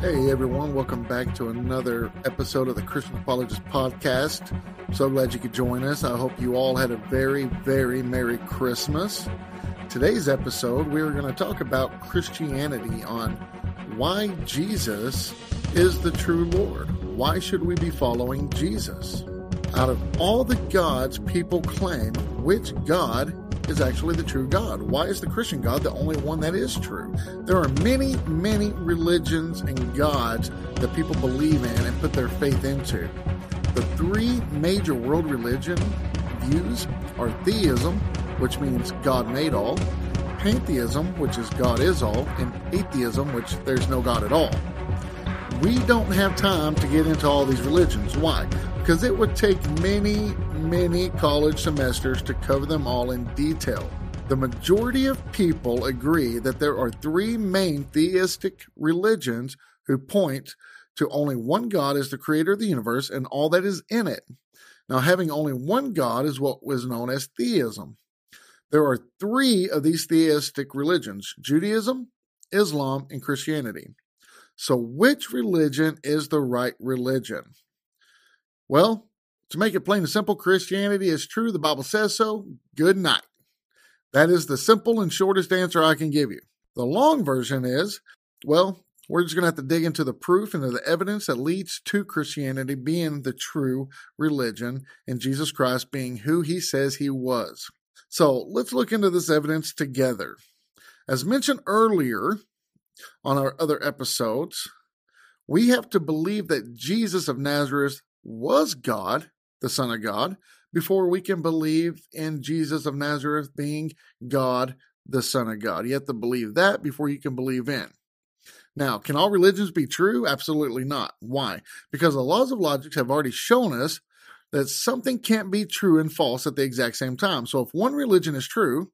Hey everyone, welcome back to another episode of the Christian Apologist Podcast. So glad you could join us. I hope you all had a very, very Merry Christmas. Today's episode, we're going to talk about Christianity on why Jesus is the true Lord. Why should we be following Jesus? Out of all the gods people claim, which God is actually the true God? Why is the Christian God the only one that is true? There are many, many religions and gods that people believe in and put their faith into. The three major world religion views are theism, which means God made all, pantheism, which is God is all, and atheism, which there's no God at all. We don't have time to get into all these religions. Why? Because it would take many, many college semesters to cover them all in detail. The majority of people agree that there are three main theistic religions who point to only one God as the creator of the universe and all that is in it. Now, having only one God is what was known as theism. There are three of these theistic religions Judaism, Islam, and Christianity. So, which religion is the right religion? Well, to make it plain and simple, Christianity is true. The Bible says so. Good night. That is the simple and shortest answer I can give you. The long version is well, we're just going to have to dig into the proof and the evidence that leads to Christianity being the true religion and Jesus Christ being who he says he was. So let's look into this evidence together. As mentioned earlier on our other episodes, we have to believe that Jesus of Nazareth was God, the Son of God, before we can believe in Jesus of Nazareth being God, the Son of God. You have to believe that before you can believe in. Now, can all religions be true? Absolutely not. Why? Because the laws of logic have already shown us that something can't be true and false at the exact same time. So if one religion is true,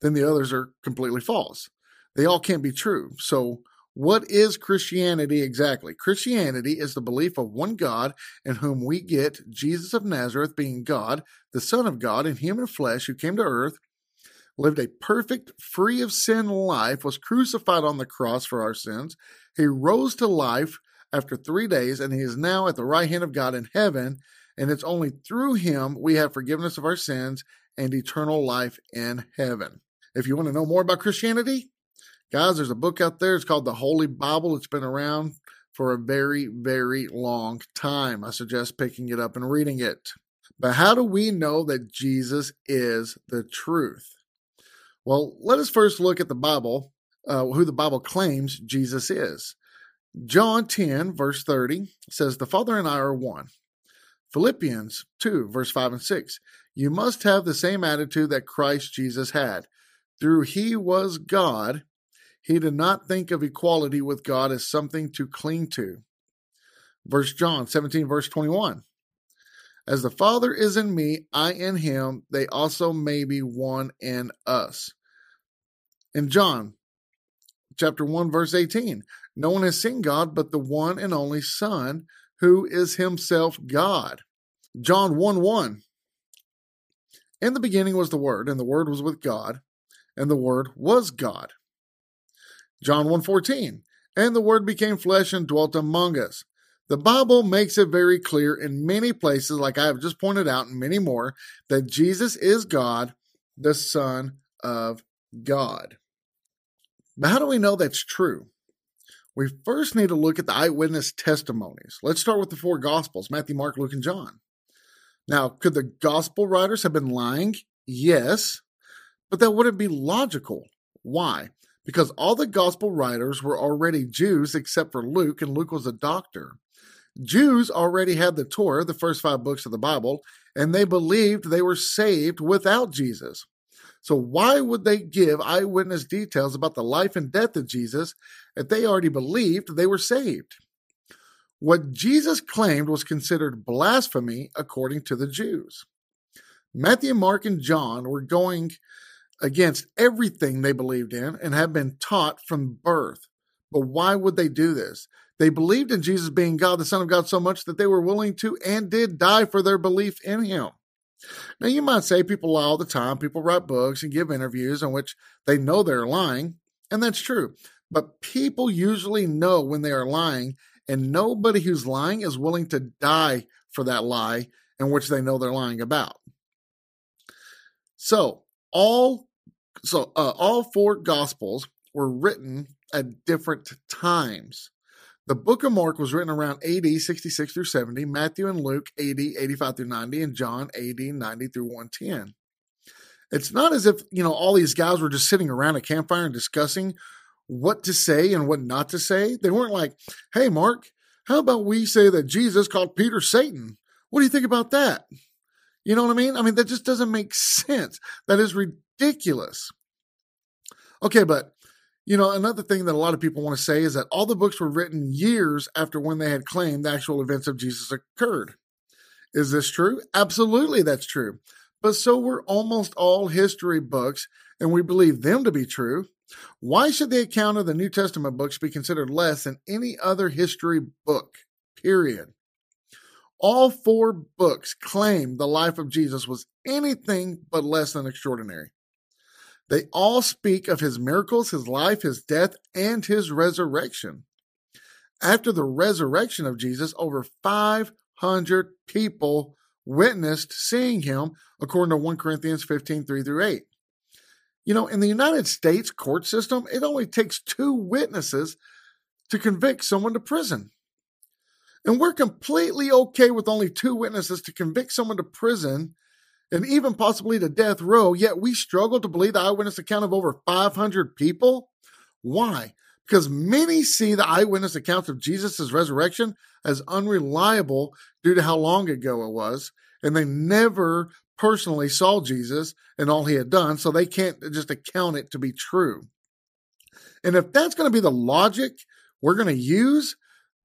then the others are completely false. They all can't be true. So what is Christianity exactly? Christianity is the belief of one God in whom we get Jesus of Nazareth being God, the Son of God in human flesh who came to earth, lived a perfect, free of sin life, was crucified on the cross for our sins. He rose to life after three days, and he is now at the right hand of God in heaven. And it's only through him we have forgiveness of our sins and eternal life in heaven. If you want to know more about Christianity, Guys, there's a book out there. It's called The Holy Bible. It's been around for a very, very long time. I suggest picking it up and reading it. But how do we know that Jesus is the truth? Well, let us first look at the Bible, uh, who the Bible claims Jesus is. John 10, verse 30 says, The Father and I are one. Philippians 2, verse 5 and 6. You must have the same attitude that Christ Jesus had. Through he was God, he did not think of equality with God as something to cling to. Verse John 17, verse 21. As the Father is in me, I in him, they also may be one in us. In John chapter 1, verse 18, no one has seen God but the one and only Son, who is himself God. John 1 1. In the beginning was the Word, and the Word was with God, and the Word was God. John 1:14, and the word became flesh and dwelt among us. The Bible makes it very clear in many places, like I have just pointed out, and many more, that Jesus is God, the Son of God. But how do we know that's true? We first need to look at the eyewitness testimonies. Let's start with the four Gospels Matthew, Mark, Luke, and John. Now, could the Gospel writers have been lying? Yes, but that wouldn't be logical. Why? Because all the gospel writers were already Jews except for Luke, and Luke was a doctor. Jews already had the Torah, the first five books of the Bible, and they believed they were saved without Jesus. So, why would they give eyewitness details about the life and death of Jesus if they already believed they were saved? What Jesus claimed was considered blasphemy according to the Jews. Matthew, Mark, and John were going against everything they believed in and had been taught from birth. But why would they do this? They believed in Jesus being God, the Son of God, so much that they were willing to and did die for their belief in Him. Now, you might say people lie all the time. People write books and give interviews in which they know they're lying, and that's true. but people usually know when they are lying, and nobody who's lying is willing to die for that lie in which they know they're lying about. So, all so uh, all four gospels were written at different times. The book of Mark was written around AD 66 through 70, Matthew and Luke AD 85 through 90, and John AD 90 through 110. It's not as if, you know, all these guys were just sitting around a campfire and discussing what to say and what not to say. They weren't like, hey, Mark, how about we say that Jesus called Peter Satan? What do you think about that? You know what I mean? I mean, that just doesn't make sense. That is ridiculous. Okay, but you know, another thing that a lot of people want to say is that all the books were written years after when they had claimed the actual events of Jesus occurred. Is this true? Absolutely, that's true. But so were almost all history books, and we believe them to be true. Why should the account of the New Testament books be considered less than any other history book? Period. All four books claim the life of Jesus was anything but less than extraordinary. They all speak of his miracles, his life, his death, and his resurrection. After the resurrection of Jesus, over 500 people witnessed seeing him, according to 1 Corinthians 15 3 through 8. You know, in the United States court system, it only takes two witnesses to convict someone to prison. And we're completely okay with only two witnesses to convict someone to prison and even possibly to death row, yet we struggle to believe the eyewitness account of over 500 people? Why? Because many see the eyewitness accounts of Jesus' resurrection as unreliable due to how long ago it was, and they never personally saw Jesus and all he had done, so they can't just account it to be true. And if that's going to be the logic we're going to use,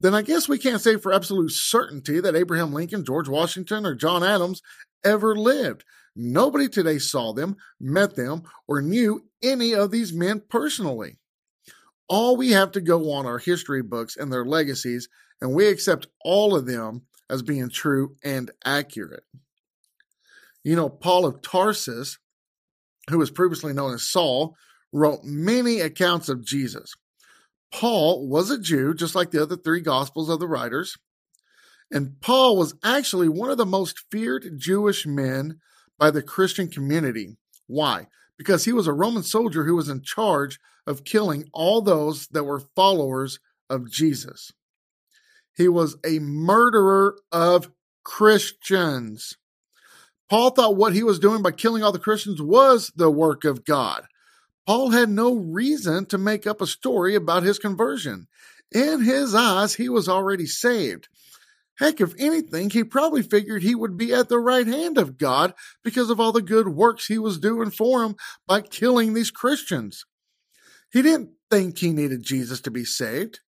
then I guess we can't say for absolute certainty that Abraham Lincoln, George Washington, or John Adams ever lived. Nobody today saw them, met them, or knew any of these men personally. All we have to go on are history books and their legacies, and we accept all of them as being true and accurate. You know, Paul of Tarsus, who was previously known as Saul, wrote many accounts of Jesus. Paul was a Jew, just like the other three Gospels of the writers. And Paul was actually one of the most feared Jewish men by the Christian community. Why? Because he was a Roman soldier who was in charge of killing all those that were followers of Jesus. He was a murderer of Christians. Paul thought what he was doing by killing all the Christians was the work of God. Paul had no reason to make up a story about his conversion. In his eyes, he was already saved. Heck, if anything, he probably figured he would be at the right hand of God because of all the good works he was doing for him by killing these Christians. He didn't think he needed Jesus to be saved.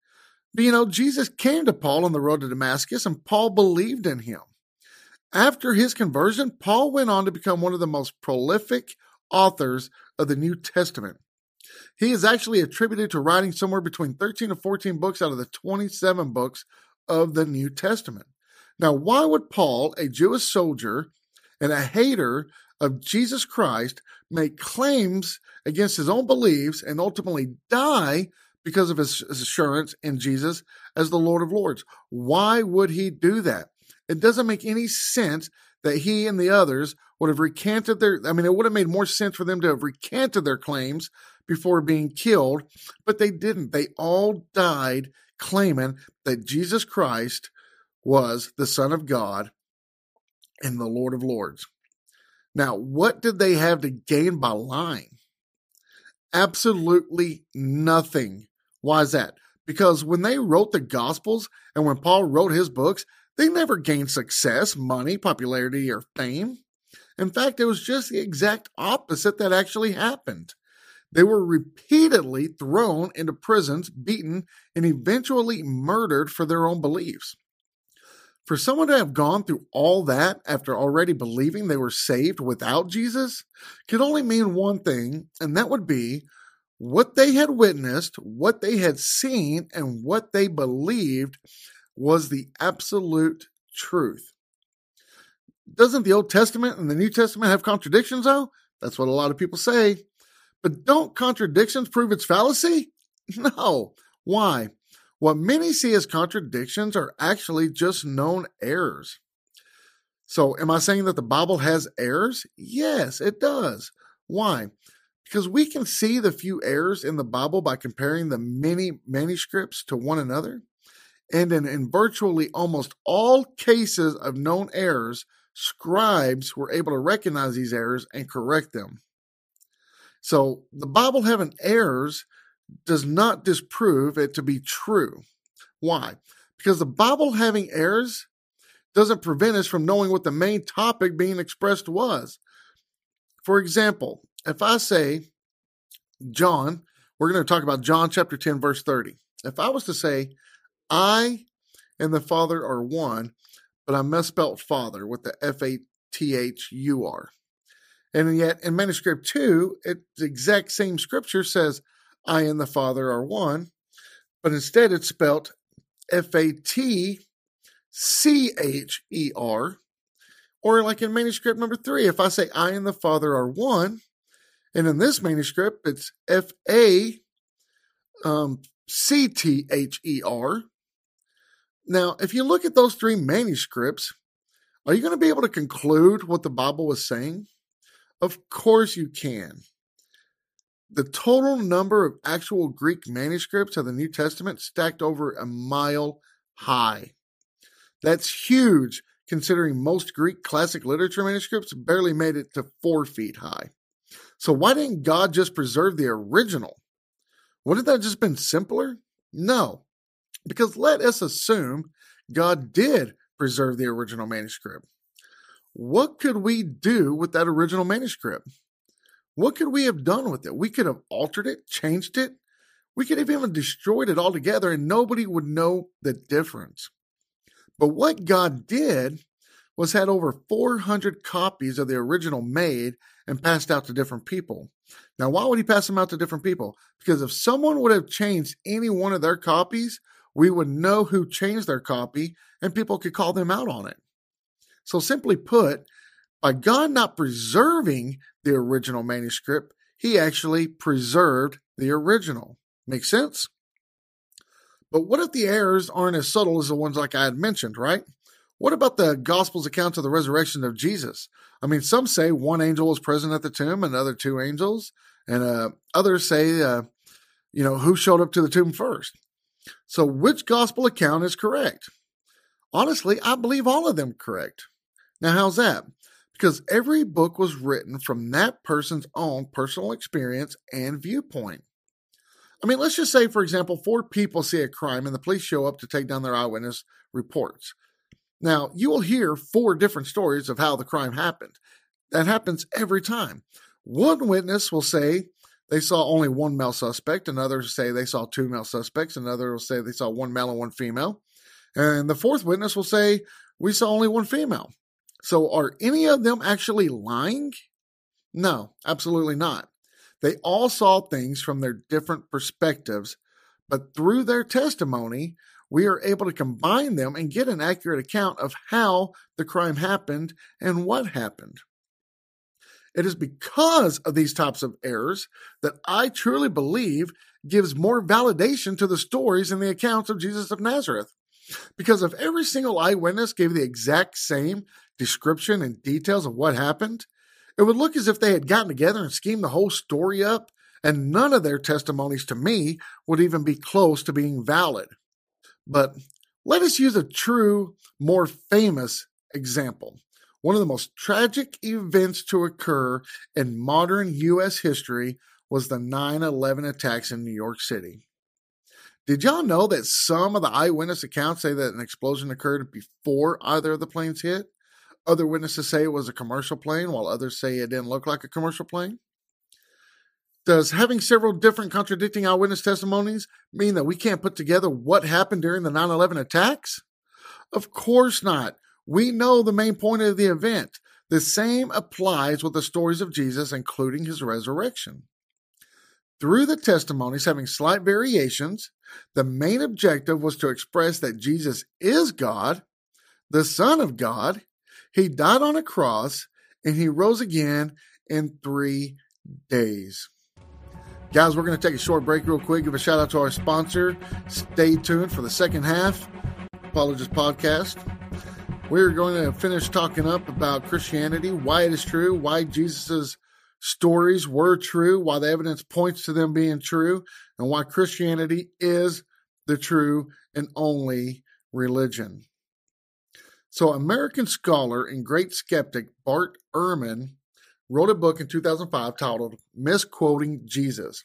But you know, Jesus came to Paul on the road to Damascus and Paul believed in him. After his conversion, Paul went on to become one of the most prolific authors of the New Testament. He is actually attributed to writing somewhere between 13 and 14 books out of the 27 books of the New Testament. Now, why would Paul, a Jewish soldier and a hater of Jesus Christ, make claims against his own beliefs and ultimately die because of his assurance in Jesus as the Lord of Lords? Why would he do that? It doesn't make any sense that he and the others would have recanted their, I mean, it would have made more sense for them to have recanted their claims before being killed, but they didn't. They all died claiming that Jesus Christ was the Son of God and the Lord of Lords. Now, what did they have to gain by lying? Absolutely nothing. Why is that? Because when they wrote the Gospels and when Paul wrote his books, they never gained success, money, popularity, or fame. In fact, it was just the exact opposite that actually happened. They were repeatedly thrown into prisons, beaten, and eventually murdered for their own beliefs. For someone to have gone through all that after already believing they were saved without Jesus could only mean one thing, and that would be what they had witnessed, what they had seen, and what they believed was the absolute truth. Doesn't the Old Testament and the New Testament have contradictions, though? That's what a lot of people say. But don't contradictions prove its fallacy? No. Why? What many see as contradictions are actually just known errors. So, am I saying that the Bible has errors? Yes, it does. Why? Because we can see the few errors in the Bible by comparing the many manuscripts to one another. And in, in virtually almost all cases of known errors, scribes were able to recognize these errors and correct them. So the Bible having errors does not disprove it to be true. Why? Because the Bible having errors doesn't prevent us from knowing what the main topic being expressed was. For example, if I say, John, we're going to talk about John chapter 10, verse 30. If I was to say, I and the Father are one, but I misspelled Father with the F A T H U R. And yet in manuscript 2, it, the exact same scripture says, I and the Father are one, but instead it's spelled F A T C H E R. Or like in manuscript number 3, if I say I and the Father are one, and in this manuscript it's F A um, C T H E R. Now, if you look at those three manuscripts, are you going to be able to conclude what the Bible was saying? Of course you can. The total number of actual Greek manuscripts of the New Testament stacked over a mile high. That's huge considering most Greek classic literature manuscripts barely made it to four feet high. So why didn't God just preserve the original? Wouldn't that just been simpler? No, because let us assume God did preserve the original manuscript. What could we do with that original manuscript? What could we have done with it? We could have altered it, changed it. We could have even destroyed it altogether and nobody would know the difference. But what God did was had over 400 copies of the original made and passed out to different people. Now, why would he pass them out to different people? Because if someone would have changed any one of their copies, we would know who changed their copy and people could call them out on it. So, simply put, by God not preserving the original manuscript, he actually preserved the original. Make sense? But what if the errors aren't as subtle as the ones like I had mentioned, right? What about the Gospels accounts of the resurrection of Jesus? I mean, some say one angel was present at the tomb, another two angels, and uh, others say, uh, you know, who showed up to the tomb first. So, which gospel account is correct? Honestly, I believe all of them correct. Now, how's that? Because every book was written from that person's own personal experience and viewpoint. I mean, let's just say, for example, four people see a crime and the police show up to take down their eyewitness reports. Now, you will hear four different stories of how the crime happened. That happens every time. One witness will say they saw only one male suspect. Another say they saw two male suspects. Another will say they saw one male and one female. And the fourth witness will say, we saw only one female. So are any of them actually lying? No, absolutely not. They all saw things from their different perspectives, but through their testimony, we are able to combine them and get an accurate account of how the crime happened and what happened. It is because of these types of errors that I truly believe gives more validation to the stories and the accounts of Jesus of Nazareth. Because if every single eyewitness gave the exact same description and details of what happened, it would look as if they had gotten together and schemed the whole story up, and none of their testimonies to me would even be close to being valid. But let us use a true, more famous example one of the most tragic events to occur in modern U.S. history was the 9 11 attacks in New York City. Did y'all know that some of the eyewitness accounts say that an explosion occurred before either of the planes hit? Other witnesses say it was a commercial plane, while others say it didn't look like a commercial plane. Does having several different contradicting eyewitness testimonies mean that we can't put together what happened during the 9 11 attacks? Of course not. We know the main point of the event. The same applies with the stories of Jesus, including his resurrection. Through the testimonies having slight variations, the main objective was to express that Jesus is God, the Son of God, he died on a cross, and he rose again in three days. Guys, we're going to take a short break real quick. Give a shout out to our sponsor. Stay tuned for the second half. Apologist Podcast. We're going to finish talking up about Christianity, why it is true, why Jesus' stories were true, why the evidence points to them being true, and why Christianity is the true and only religion. So, American scholar and great skeptic Bart Ehrman wrote a book in 2005 titled Misquoting Jesus.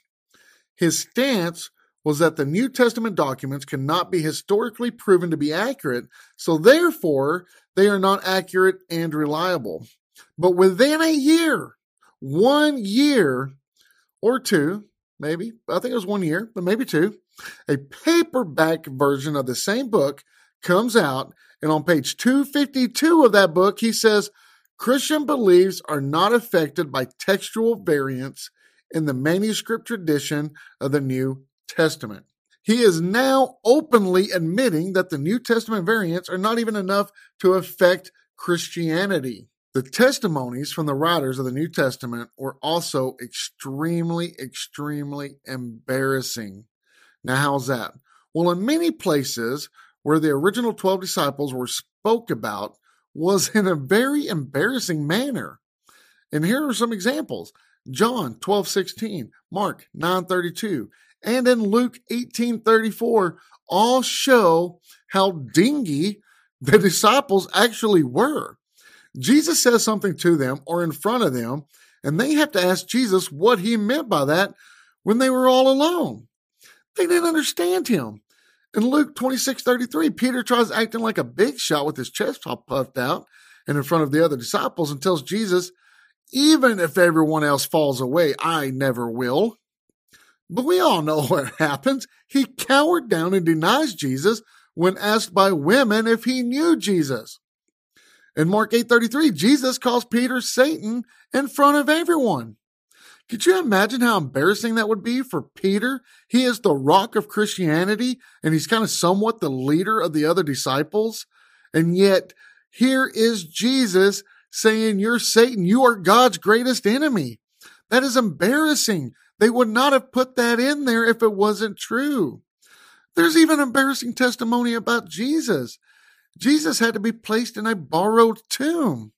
His stance was that the New Testament documents cannot be historically proven to be accurate, so therefore they are not accurate and reliable. But within a year, one year or two, maybe, I think it was one year, but maybe two, a paperback version of the same book comes out. And on page 252 of that book, he says, Christian beliefs are not affected by textual variants in the manuscript tradition of the New Testament. He is now openly admitting that the New Testament variants are not even enough to affect Christianity. The testimonies from the writers of the New Testament were also extremely, extremely embarrassing. Now, how's that? Well, in many places where the original 12 disciples were spoke about was in a very embarrassing manner. And here are some examples. John 12:16, Mark 9, 32, and in Luke 18 34 all show how dingy the disciples actually were. Jesus says something to them or in front of them, and they have to ask Jesus what he meant by that when they were all alone. They didn't understand him. In Luke 26 33, Peter tries acting like a big shot with his chest puffed out and in front of the other disciples and tells Jesus, Even if everyone else falls away, I never will. But we all know what happens. He cowered down and denies Jesus when asked by women if he knew Jesus. In Mark 8:33, Jesus calls Peter Satan in front of everyone. Could you imagine how embarrassing that would be for Peter? He is the rock of Christianity and he's kind of somewhat the leader of the other disciples. And yet here is Jesus saying, you're Satan. You are God's greatest enemy. That is embarrassing. They would not have put that in there if it wasn't true. There's even embarrassing testimony about Jesus. Jesus had to be placed in a borrowed tomb.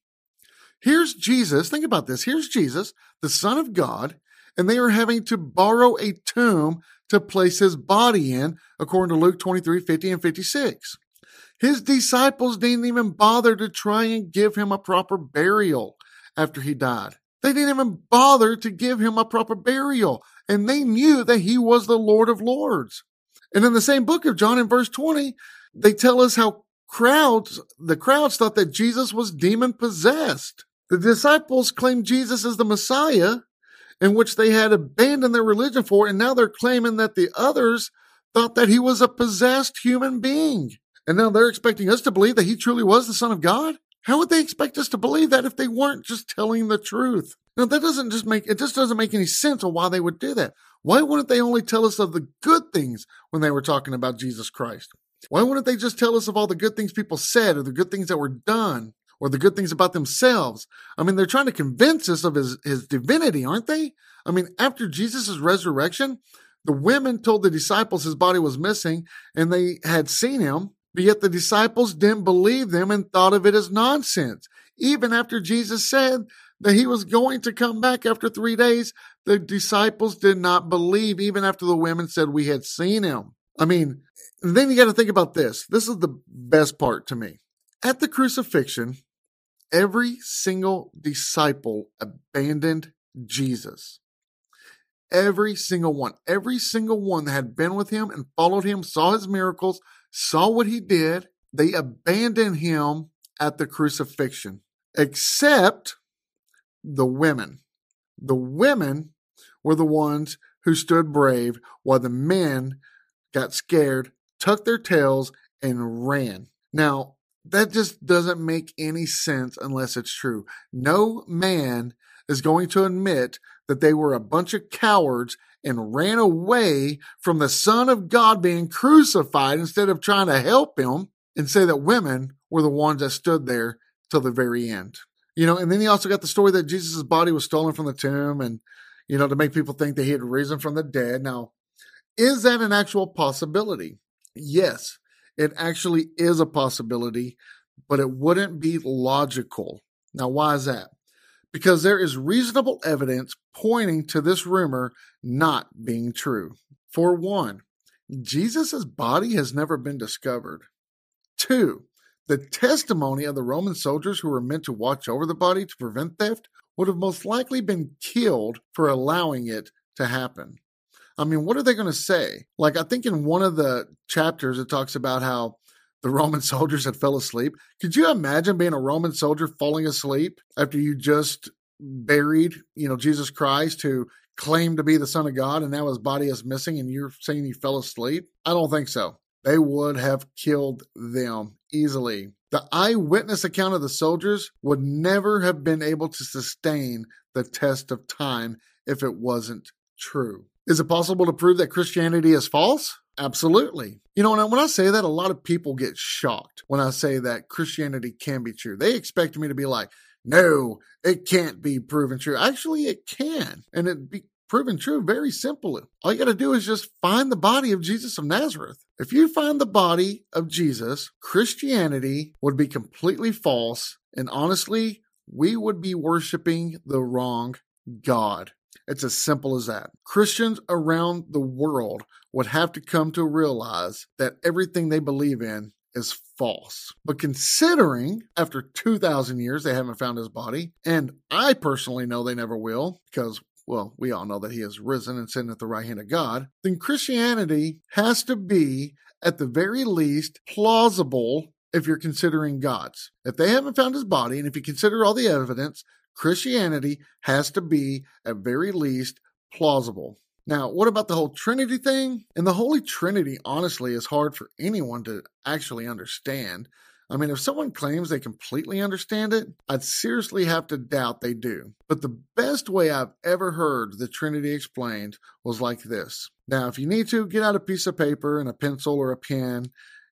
Here's Jesus. Think about this. Here's Jesus, the Son of God, and they are having to borrow a tomb to place his body in, according to Luke 23 50 and 56. His disciples didn't even bother to try and give him a proper burial after he died. They didn't even bother to give him a proper burial, and they knew that he was the Lord of Lords. And in the same book of John, in verse 20, they tell us how crowds, the crowds thought that Jesus was demon possessed. The disciples claimed Jesus as the Messiah, in which they had abandoned their religion for, and now they're claiming that the others thought that he was a possessed human being. And now they're expecting us to believe that he truly was the Son of God? How would they expect us to believe that if they weren't just telling the truth? Now that doesn't just make it just doesn't make any sense of why they would do that. Why wouldn't they only tell us of the good things when they were talking about Jesus Christ? Why wouldn't they just tell us of all the good things people said or the good things that were done or the good things about themselves? I mean, they're trying to convince us of his, his divinity, aren't they? I mean, after Jesus' resurrection, the women told the disciples his body was missing and they had seen him. But yet the disciples didn't believe them and thought of it as nonsense. Even after Jesus said that he was going to come back after three days, the disciples did not believe, even after the women said we had seen him. I mean, then you got to think about this. This is the best part to me. At the crucifixion, every single disciple abandoned Jesus. Every single one, every single one that had been with him and followed him, saw his miracles, saw what he did. They abandoned him at the crucifixion, except the women. The women were the ones who stood brave while the men got scared, tucked their tails, and ran. Now, that just doesn't make any sense unless it's true. No man is going to admit that they were a bunch of cowards and ran away from the Son of God being crucified instead of trying to help him and say that women were the ones that stood there till the very end. You know, and then he also got the story that Jesus' body was stolen from the tomb and you know, to make people think that he had risen from the dead. Now, is that an actual possibility? Yes, it actually is a possibility, but it wouldn't be logical. Now, why is that? Because there is reasonable evidence pointing to this rumor not being true. For one, Jesus' body has never been discovered. Two, the testimony of the Roman soldiers who were meant to watch over the body to prevent theft would have most likely been killed for allowing it to happen. I mean, what are they going to say? Like, I think in one of the chapters, it talks about how the Roman soldiers had fell asleep. Could you imagine being a Roman soldier falling asleep after you just buried, you know, Jesus Christ who claimed to be the Son of God and now his body is missing and you're saying he fell asleep? I don't think so. They would have killed them easily. The eyewitness account of the soldiers would never have been able to sustain the test of time if it wasn't true. Is it possible to prove that Christianity is false? Absolutely. You know, when I say that, a lot of people get shocked when I say that Christianity can be true. They expect me to be like, no, it can't be proven true. Actually, it can. And it be proven true very simply. All you got to do is just find the body of Jesus of Nazareth. If you find the body of Jesus, Christianity would be completely false. And honestly, we would be worshiping the wrong God. It's as simple as that. Christians around the world would have to come to realize that everything they believe in is false. But considering after 2,000 years they haven't found his body, and I personally know they never will because well, we all know that he has risen and sitting at the right hand of God, then Christianity has to be, at the very least, plausible if you're considering God's. If they haven't found his body, and if you consider all the evidence, Christianity has to be, at very least, plausible. Now, what about the whole Trinity thing? And the Holy Trinity, honestly, is hard for anyone to actually understand. I mean, if someone claims they completely understand it, I'd seriously have to doubt they do. But the best way I've ever heard the Trinity explained was like this. Now, if you need to, get out a piece of paper and a pencil or a pen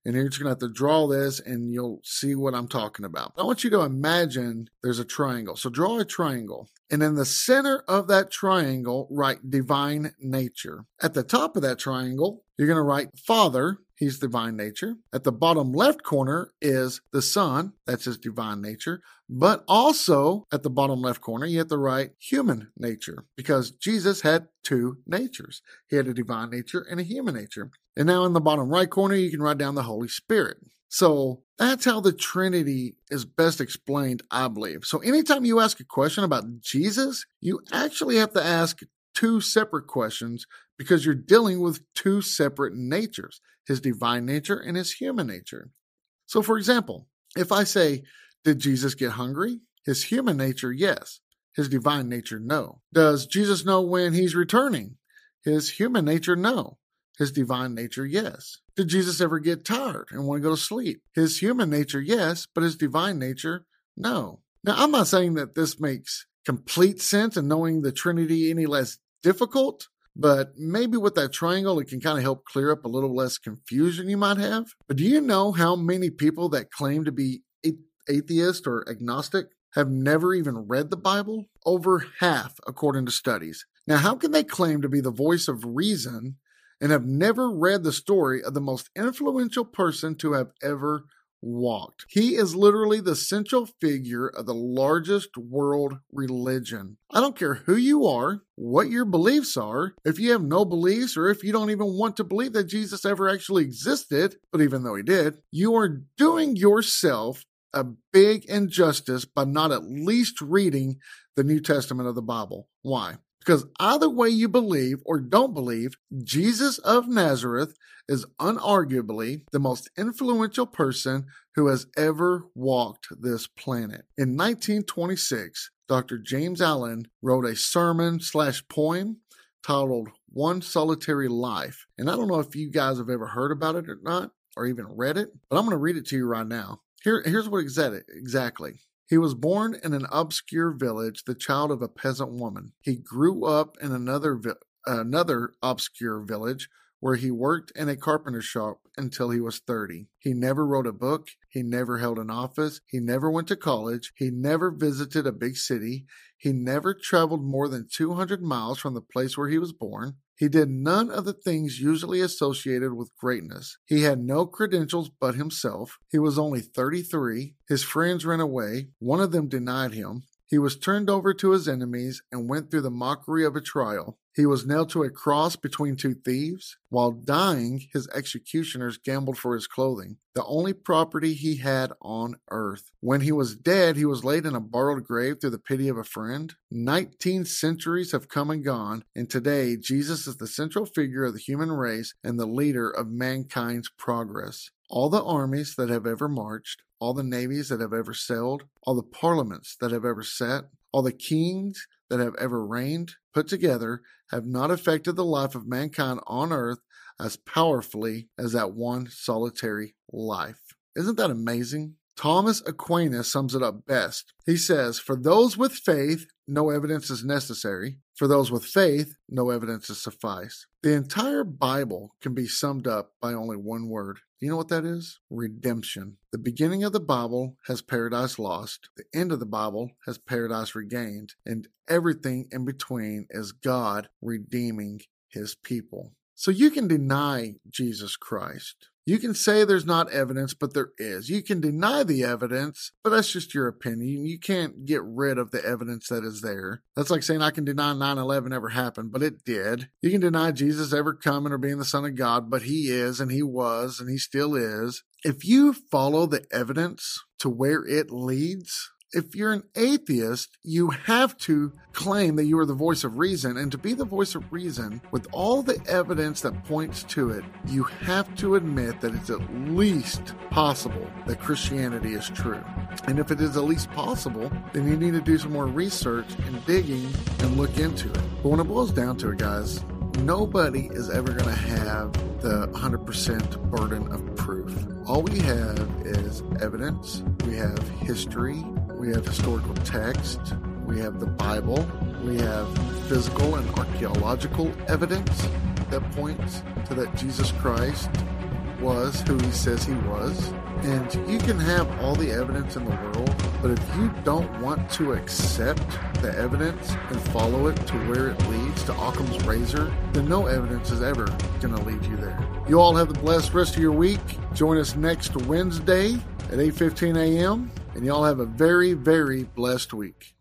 and you're just going to have to draw this and you'll see what I'm talking about. I want you to imagine there's a triangle. So draw a triangle. And in the center of that triangle, write divine nature. At the top of that triangle, you're going to write Father, he's divine nature. At the bottom left corner is the Son, that's his divine nature. But also at the bottom left corner, you have to write human nature because Jesus had two natures. He had a divine nature and a human nature. And now in the bottom right corner, you can write down the Holy Spirit. So that's how the Trinity is best explained, I believe. So anytime you ask a question about Jesus, you actually have to ask two separate questions because you're dealing with two separate natures his divine nature and his human nature. So, for example, if I say, Did Jesus get hungry? His human nature, yes. His divine nature, no. Does Jesus know when he's returning? His human nature, no. His divine nature, yes. Did Jesus ever get tired and want to go to sleep? His human nature, yes, but his divine nature, no. Now, I'm not saying that this makes complete sense and knowing the Trinity any less difficult, but maybe with that triangle, it can kind of help clear up a little less confusion you might have. But do you know how many people that claim to be atheist or agnostic have never even read the Bible? Over half, according to studies. Now, how can they claim to be the voice of reason and have never read the story of the most influential person to have ever walked. He is literally the central figure of the largest world religion. I don't care who you are, what your beliefs are, if you have no beliefs, or if you don't even want to believe that Jesus ever actually existed, but even though he did, you are doing yourself a big injustice by not at least reading the New Testament of the Bible. Why? Because either way you believe or don't believe, Jesus of Nazareth is unarguably the most influential person who has ever walked this planet. In 1926, Dr. James Allen wrote a sermon slash poem titled One Solitary Life. And I don't know if you guys have ever heard about it or not, or even read it, but I'm going to read it to you right now. Here, here's what exactly. He was born in an obscure village, the child of a peasant woman. He grew up in another vi- another obscure village where he worked in a carpenter shop until he was 30. He never wrote a book. He never held an office. He never went to college. He never visited a big city. He never traveled more than 200 miles from the place where he was born. He did none of the things usually associated with greatness. He had no credentials but himself. He was only 33. His friends ran away. One of them denied him. He was turned over to his enemies and went through the mockery of a trial. He was nailed to a cross between two thieves. While dying, his executioners gambled for his clothing, the only property he had on earth. When he was dead, he was laid in a borrowed grave through the pity of a friend. Nineteen centuries have come and gone, and today Jesus is the central figure of the human race and the leader of mankind's progress. All the armies that have ever marched, all the navies that have ever sailed, all the parliaments that have ever sat, all the kings that have ever reigned put together have not affected the life of mankind on earth as powerfully as that one solitary life. Isn't that amazing? Thomas Aquinas sums it up best. He says, For those with faith, no evidence is necessary. For those with faith, no evidence is suffice. The entire Bible can be summed up by only one word. Do you know what that is? Redemption. The beginning of the Bible has paradise lost. The end of the Bible has paradise regained. And everything in between is God redeeming his people. So you can deny Jesus Christ. You can say there's not evidence, but there is. You can deny the evidence, but that's just your opinion. You can't get rid of the evidence that is there. That's like saying I can deny 9 11 ever happened, but it did. You can deny Jesus ever coming or being the Son of God, but he is, and he was, and he still is. If you follow the evidence to where it leads, if you're an atheist, you have to claim that you are the voice of reason. And to be the voice of reason, with all the evidence that points to it, you have to admit that it's at least possible that Christianity is true. And if it is at least possible, then you need to do some more research and digging and look into it. But when it boils down to it, guys, nobody is ever going to have the 100% burden of proof. All we have is evidence, we have history, we have historical text, we have the Bible, we have physical and archaeological evidence that points to that Jesus Christ was who he says he was. And you can have all the evidence in the world, but if you don't want to accept the evidence and follow it to where it leads to Occam's razor, then no evidence is ever going to lead you there. You all have the blessed rest of your week. Join us next Wednesday at 8:15 a.m. and y'all have a very very blessed week.